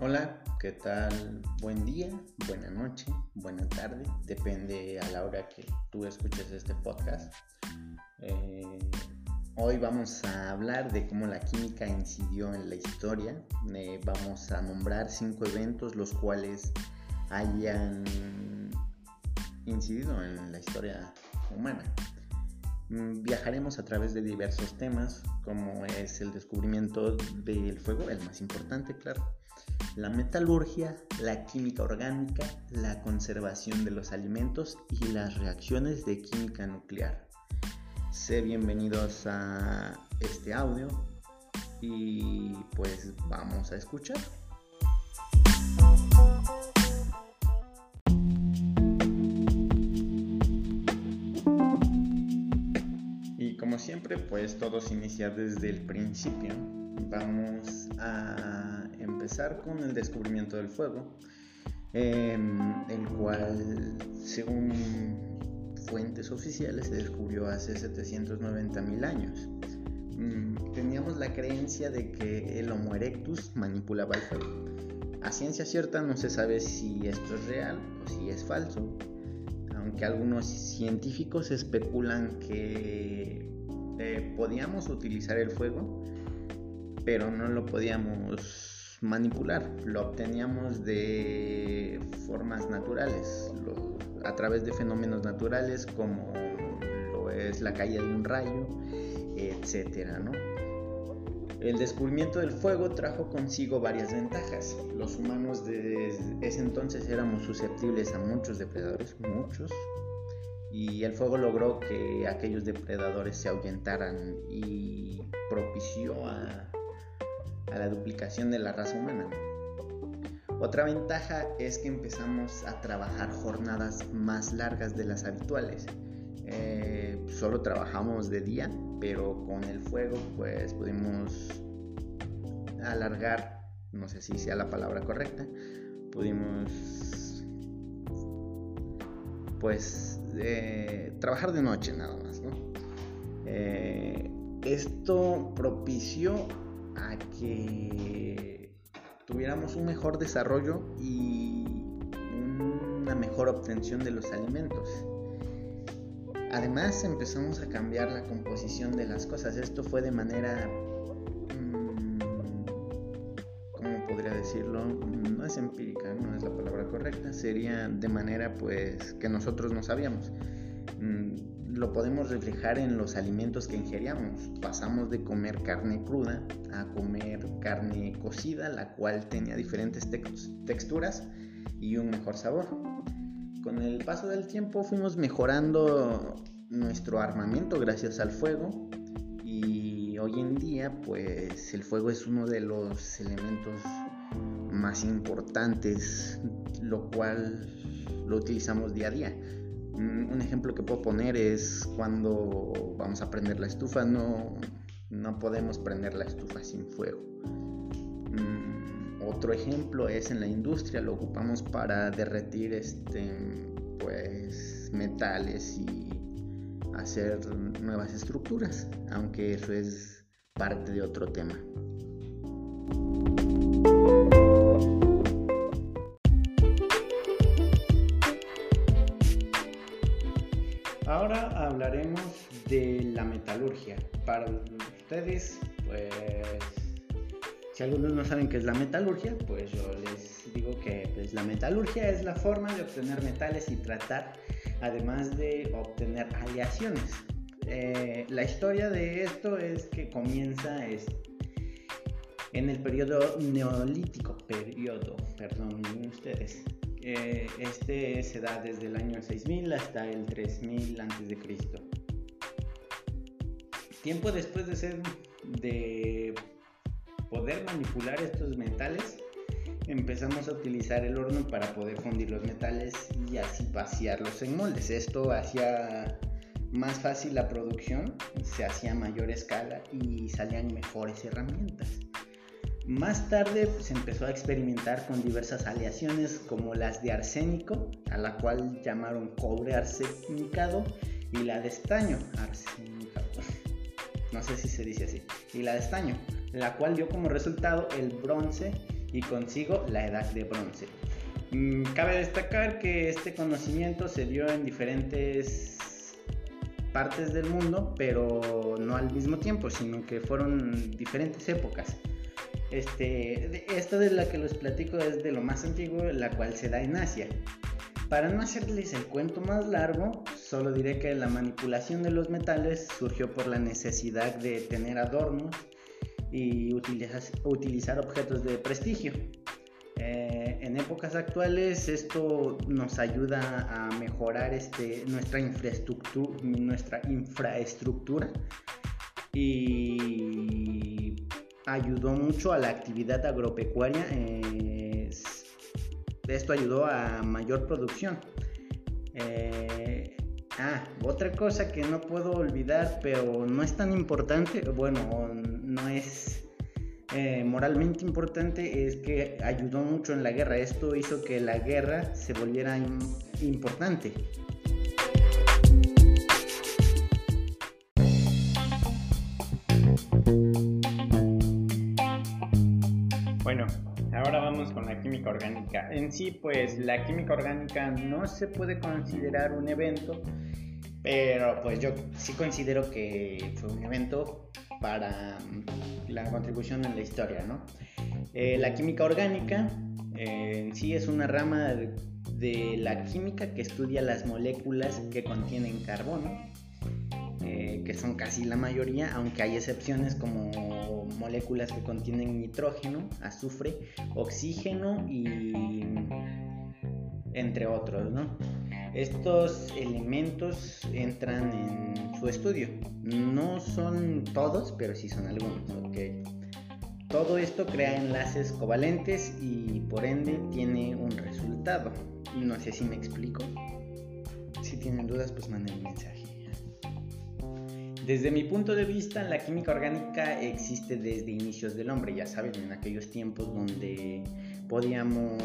Hola, ¿qué tal? Buen día, buena noche, buena tarde, depende a la hora que tú escuches este podcast. Eh, hoy vamos a hablar de cómo la química incidió en la historia. Eh, vamos a nombrar cinco eventos los cuales hayan incidido en la historia humana. Mm, viajaremos a través de diversos temas, como es el descubrimiento del fuego, el más importante, claro la metalurgia, la química orgánica, la conservación de los alimentos y las reacciones de química nuclear. Sé bienvenidos a este audio y pues vamos a escuchar. Y como siempre, pues todo se inicia desde el principio. Vamos a empezar con el descubrimiento del fuego, em, el cual, según fuentes oficiales, se descubrió hace 790 mil años. Mm, teníamos la creencia de que el Homo erectus manipulaba el fuego. A ciencia cierta no se sabe si esto es real o si es falso, aunque algunos científicos especulan que eh, podíamos utilizar el fuego, pero no lo podíamos manipular, lo obteníamos de formas naturales, a través de fenómenos naturales como lo es la caída de un rayo, etcétera, El descubrimiento del fuego trajo consigo varias ventajas. Los humanos desde ese entonces éramos susceptibles a muchos depredadores, muchos, y el fuego logró que aquellos depredadores se ahuyentaran y propició a a la duplicación de la raza humana. Otra ventaja es que empezamos a trabajar jornadas más largas de las habituales. Eh, solo trabajamos de día, pero con el fuego pues pudimos alargar, no sé si sea la palabra correcta, pudimos pues eh, trabajar de noche nada más. Eh, esto propició a que tuviéramos un mejor desarrollo y una mejor obtención de los alimentos. Además empezamos a cambiar la composición de las cosas. Esto fue de manera, mm, ¿cómo podría decirlo? No es empírica, no es la palabra correcta. Sería de manera pues que nosotros no sabíamos. Lo podemos reflejar en los alimentos que ingeríamos. Pasamos de comer carne cruda a comer carne cocida, la cual tenía diferentes texturas y un mejor sabor. Con el paso del tiempo fuimos mejorando nuestro armamento gracias al fuego y hoy en día pues el fuego es uno de los elementos más importantes, lo cual lo utilizamos día a día un ejemplo que puedo poner es cuando vamos a prender la estufa, no, no podemos prender la estufa sin fuego. Mm, otro ejemplo es en la industria, lo ocupamos para derretir este, pues, metales y hacer nuevas estructuras, aunque eso es parte de otro tema. Metalurgia. Para ustedes, pues, si algunos no saben qué es la metalurgia, pues yo les digo que pues, la metalurgia es la forma de obtener metales y tratar, además de obtener aleaciones. Eh, la historia de esto es que comienza en el periodo neolítico, periodo, perdón ustedes, eh, este se da desde el año 6000 hasta el 3000 a.C. Tiempo después de ser de poder manipular estos metales, empezamos a utilizar el horno para poder fundir los metales y así vaciarlos en moldes. Esto hacía más fácil la producción, se hacía mayor escala y salían mejores herramientas. Más tarde se empezó a experimentar con diversas aleaciones como las de arsénico, a la cual llamaron cobre arsenicado, y la de estaño, arsenicado, no sé si se dice así, y la de estaño, la cual dio como resultado el bronce y consigo la edad de bronce. Mm, cabe destacar que este conocimiento se dio en diferentes partes del mundo, pero no al mismo tiempo, sino que fueron diferentes épocas. Este, esta de la que les platico es de lo más antiguo, la cual se da en Asia. Para no hacerles el cuento más largo, solo diré que la manipulación de los metales surgió por la necesidad de tener adornos y utilizar objetos de prestigio. Eh, en épocas actuales esto nos ayuda a mejorar este, nuestra, infraestructura, y ayudó mucho a la actividad agropecuaria. esto ayudó a mayor producción. Eh, ah, otra cosa que no puedo olvidar, pero no es tan importante, bueno, no es eh, moralmente importante, es que ayudó mucho en la guerra. Esto hizo que la guerra se volviera importante. Orgánica. En sí, pues la química orgánica no se puede considerar un evento, pero pues yo sí considero que fue un evento para mm, la contribución en la historia, ¿no? Eh, la química orgánica eh, en sí es una rama de la química que estudia las moléculas que contienen carbono eh, que son casi la mayoría, aunque hay excepciones como moléculas que contienen nitrógeno, azufre, oxígeno y entre otros, Estos elementos entran en su estudio. No son todos, pero sí son algunos. Todo esto crea enlaces covalentes y por ende tiene un resultado. No sé si me explico. Si tienen dudas, pues manden un mensaje. Desde mi punto de vista, la química orgánica existe desde inicios del hombre, ya saben, en aquellos tiempos donde podíamos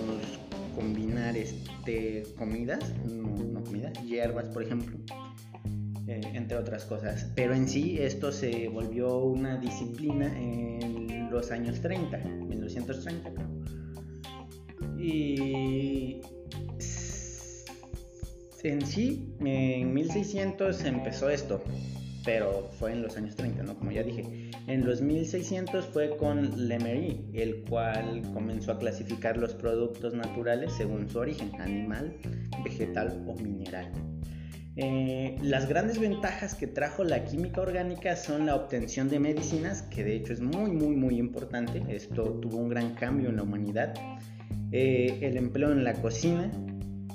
combinar este, comidas, no, comidas, hierbas, por ejemplo, eh, entre otras cosas. Pero en sí esto se volvió una disciplina en los años 30, 1930 Y en sí, en 1600 empezó esto pero fue en los años 30, ¿no? Como ya dije. En los 1600 fue con Lemery, el cual comenzó a clasificar los productos naturales según su origen, animal, vegetal o mineral. Eh, las grandes ventajas que trajo la química orgánica son la obtención de medicinas, que de hecho es muy, muy, muy importante. Esto tuvo un gran cambio en la humanidad. Eh, el empleo en la cocina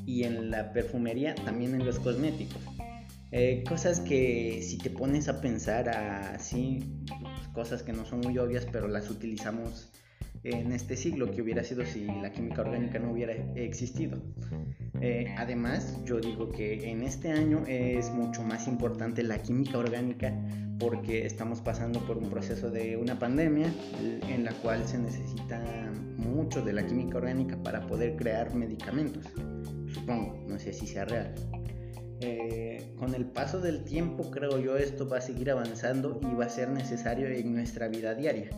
y en la perfumería, también en los cosméticos. Eh, cosas que si te pones a pensar así, cosas que no son muy obvias, pero las utilizamos en este siglo, que hubiera sido si la química orgánica no hubiera existido. Eh, además, yo digo que en este año es mucho más importante la química orgánica porque estamos pasando por un proceso de una pandemia en la cual se necesita mucho de la química orgánica para poder crear medicamentos. Supongo, no sé si sea real. Eh, con el paso del tiempo creo yo esto va a seguir avanzando y va a ser necesario en nuestra vida diaria.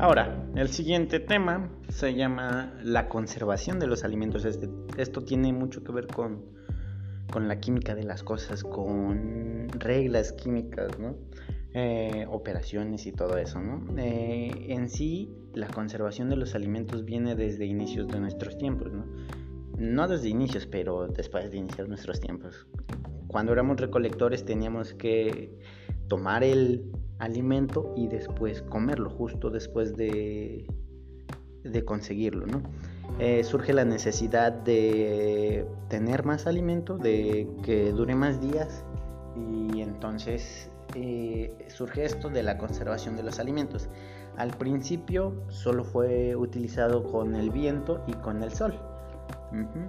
Ahora, el siguiente tema se llama la conservación de los alimentos. Este, esto tiene mucho que ver con, con la química de las cosas, con reglas químicas, ¿no? Eh, operaciones y todo eso, ¿no? Eh, en sí, la conservación de los alimentos viene desde inicios de nuestros tiempos, ¿no? No desde inicios, pero después de iniciar nuestros tiempos. Cuando éramos recolectores teníamos que tomar el alimento y después comerlo, justo después de, de conseguirlo, ¿no? Eh, surge la necesidad de tener más alimento, de que dure más días y entonces eh, surge esto de la conservación de los alimentos. Al principio solo fue utilizado con el viento y con el sol.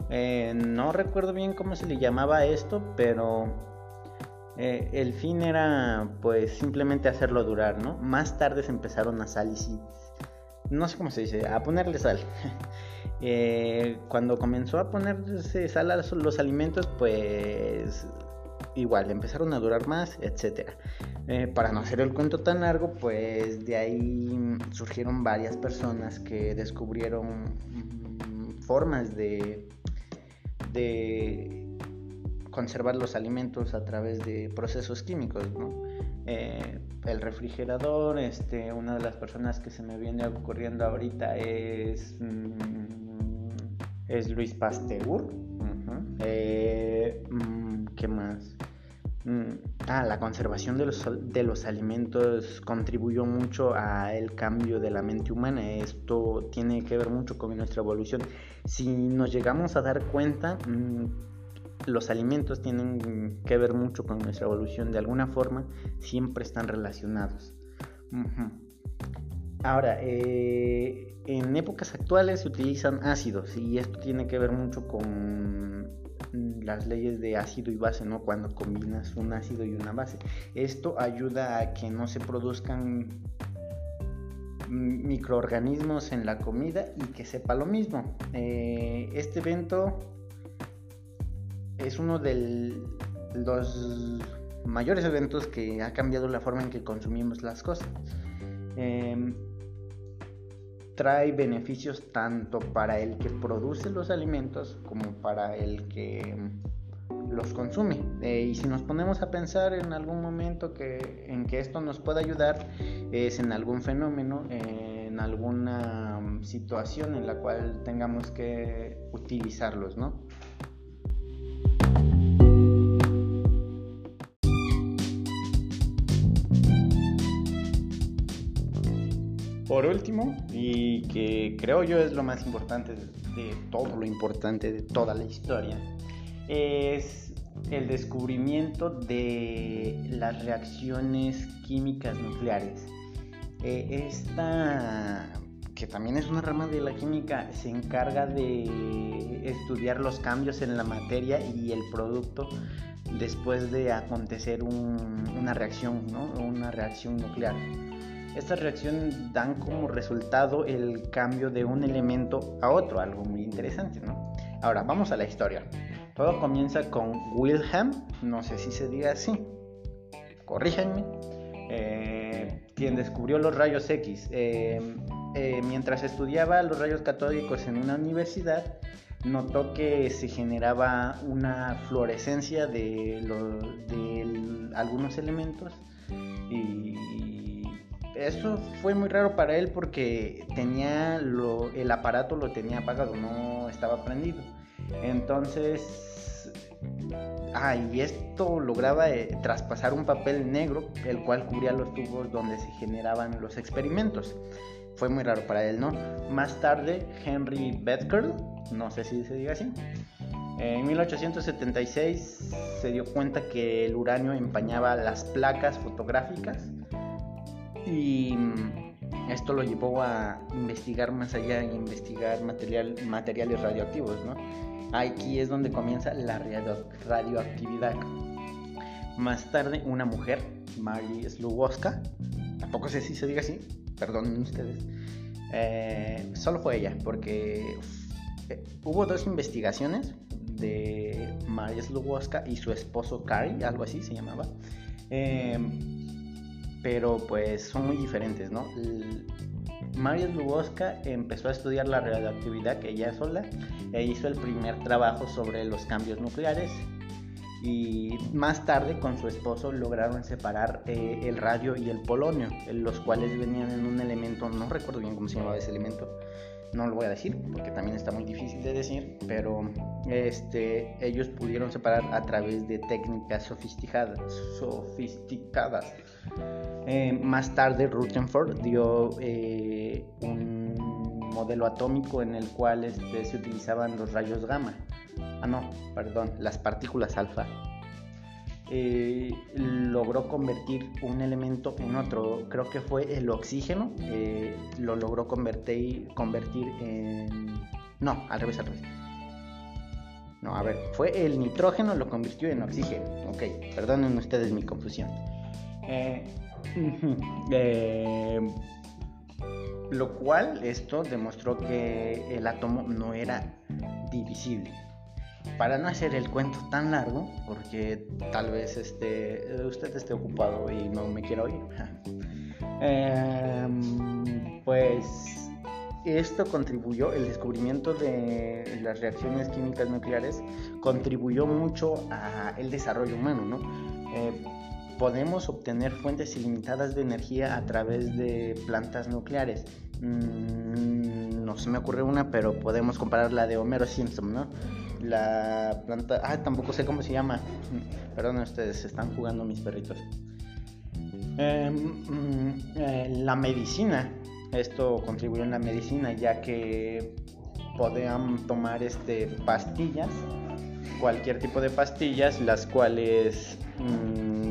Eh, no recuerdo bien cómo se le llamaba esto, pero eh, el fin era pues simplemente hacerlo durar, ¿no? Más tarde se empezaron a salir no sé cómo se dice, a ponerle sal. Eh, cuando comenzó a ponerse sal a los alimentos, pues igual empezaron a durar más, etc. Eh, para no hacer el cuento tan largo, pues de ahí surgieron varias personas que descubrieron mm, formas de, de conservar los alimentos a través de procesos químicos, eh, el refrigerador, este, una de las personas que se me viene ocurriendo ahorita es, mm, es Luis Pasteur. Eh, mm, ¿Qué más? Mm, ah, la conservación de los, de los alimentos contribuyó mucho al cambio de la mente humana. Esto tiene que ver mucho con nuestra evolución. Si nos llegamos a dar cuenta, los alimentos tienen que ver mucho con nuestra evolución. De alguna forma, siempre están relacionados. Ahora, eh, en épocas actuales se utilizan ácidos y esto tiene que ver mucho con las leyes de ácido y base, ¿no? Cuando combinas un ácido y una base. Esto ayuda a que no se produzcan microorganismos en la comida y que sepa lo mismo. Eh, este evento es uno de los mayores eventos que ha cambiado la forma en que consumimos las cosas. Em, trae beneficios tanto para el que produce los alimentos como para el que los consume. Eh, y si nos ponemos a pensar en algún momento que, en que esto nos pueda ayudar, es en algún fenómeno, en alguna situación en la cual tengamos que utilizarlos, ¿no? Por último, y que creo yo es lo más importante de todo lo importante de toda la historia, es el descubrimiento de las reacciones químicas nucleares. Eh, esta, que también es una rama de la química, se encarga de estudiar los cambios en la materia y el producto después de acontecer una reacción, ¿no? una reacción nuclear. Estas reacciones dan como resultado el cambio de un elemento a otro, algo muy interesante, ¿no? Ahora, vamos a la historia. Todo comienza con Wilhelm, no sé si se diga así, corríjanme, eh, quien descubrió los rayos X. Eh, eh, mientras estudiaba los rayos catódicos en una universidad, notó que se generaba una fluorescencia de, de algunos elementos y eso fue muy raro para él porque tenía el aparato lo tenía apagado, no estaba prendido. Entonces, ah, y esto lograba eh, traspasar un papel negro, el cual cubría los tubos donde se generaban los experimentos. Fue muy raro para él, ¿no? Más tarde, Henry Becquerel, no sé si se diga así, en 1876 se dio cuenta que el uranio empañaba las placas fotográficas y mm, esto lo llevó a investigar más allá, y investigar material, materiales radioactivos, ¿no? Aquí es donde comienza la radioactividad. Más tarde, una mujer, Mary Slugoska, tampoco sé si se diga así, perdonen ustedes, eh, solo fue ella, porque eh, hubo dos investigaciones de Mary Slugoska y su esposo Cary, algo así se llamaba. Eh, pero pues son muy diferentes, ¿no? Mario Luboska empezó a estudiar la radioactividad ella sola e hizo el primer trabajo sobre los cambios nucleares y más tarde con su esposo lograron separar eh, el radio y el polonio, los cuales venían en un elemento, no recuerdo bien cómo se llamaba ese elemento, no lo voy a decir porque también está muy difícil de decir, pero este, ellos pudieron separar a través de técnicas sofisticadas. sofisticadas. Eh, más tarde Rutherford dio eh, un modelo atómico en el cual este, se utilizaban los rayos gamma. Ah, no, perdón, las partículas alfa. Eh, logró convertir un elemento en otro. Creo que fue el oxígeno. lo logró convertir, en... No, al revés, al revés. No, a ver, fue el nitrógeno lo convirtió en oxígeno. Ok, perdonen ustedes mi confusión. Eh, eh, lo cual esto demostró que el átomo no era divisible. Para no hacer el cuento tan largo, porque tal vez este, usted esté ocupado y no me quiera oír, em, pues esto contribuyó, el descubrimiento de las reacciones químicas nucleares contribuyó mucho al desarrollo humano, ¿no? Eh, podemos obtener fuentes ilimitadas de energía a través de plantas nucleares. Mm, no se me ocurre una, pero podemos comparar la de Homero Simpson, ¿no? La planta... Ah, tampoco sé cómo se llama. Perdón, ustedes están jugando mis perritos. Em, mm, eh, la medicina. Esto contribuyó en la medicina ya que podían tomar este, pastillas, cualquier tipo de pastillas, las cuales... Mm,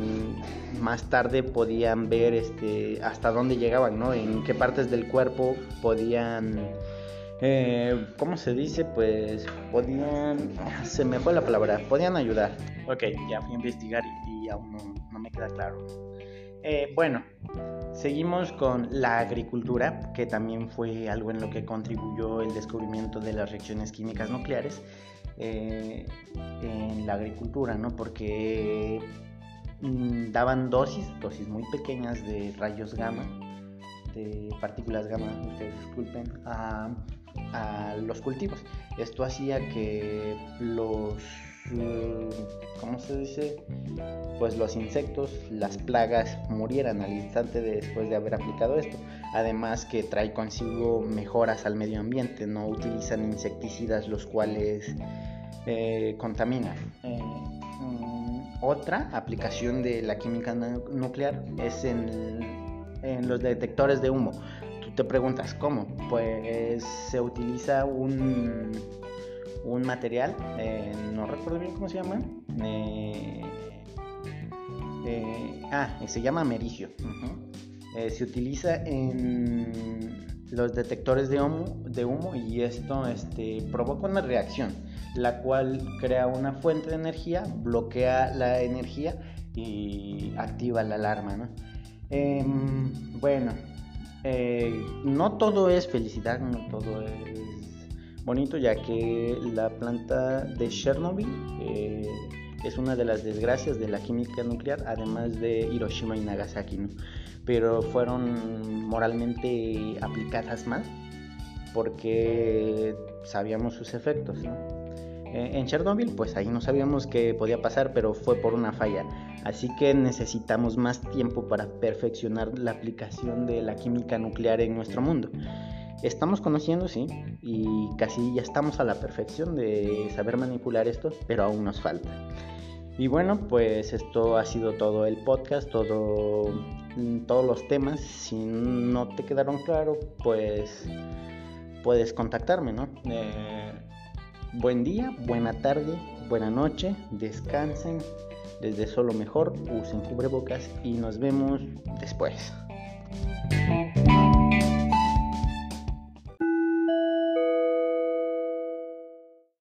más tarde podían ver este, hasta dónde llegaban, ¿no? En qué partes del cuerpo podían, eh, ¿cómo se dice? Pues podían, se me fue la palabra, podían ayudar. Ok, ya fui a investigar y, aún no, me queda claro. Eh, bueno, seguimos con la agricultura, que también fue algo en lo que contribuyó el descubrimiento de las reacciones químicas nucleares. Eh, en la agricultura, ¿no? Porque Mm, daban dosis, dosis muy pequeñas de rayos gamma, de partículas gamma, ustedes disculpen, a, los cultivos. Esto hacía que los, mm, ¿cómo se dice? Pues los insectos, las plagas murieran al instante después de haber aplicado esto. Además que trae consigo mejoras al medio ambiente, no utilizan insecticidas los cuales eh, contaminan. Eh, otra aplicación de la química nuclear es en, los detectores de humo. Te preguntas, ¿cómo? Pues se utiliza un, un material, eh, no recuerdo bien cómo se llama. Eh, eh, ah, se llama americio. se utiliza en los detectores de humo, de humo y esto este, provoca una reacción la cual crea una fuente de energía, bloquea la energía y activa la alarma. Em, bueno, eh, no todo es felicidad, no todo es bonito, ya que la planta de Chernobyl eh, es una de las desgracias de la química nuclear, además de Hiroshima y Nagasaki, pero fueron moralmente aplicadas mal porque sabíamos sus efectos. ¿no? Eh, en Chernobyl, pues ahí no sabíamos qué podía pasar, pero fue por una falla. Así que necesitamos más tiempo para perfeccionar la aplicación de la química nuclear en nuestro mundo. Estamos conociendo, sí, y casi ya estamos a la perfección de saber manipular esto, pero aún nos falta. Y bueno, pues esto ha sido todo el podcast, todo, todos los temas. Si no te quedaron claros, pues puedes contactarme, ¿no? Eh, Buen día, buena tarde, buena noche, descansen, les deseo lo mejor, usen cubrebocas y nos vemos después.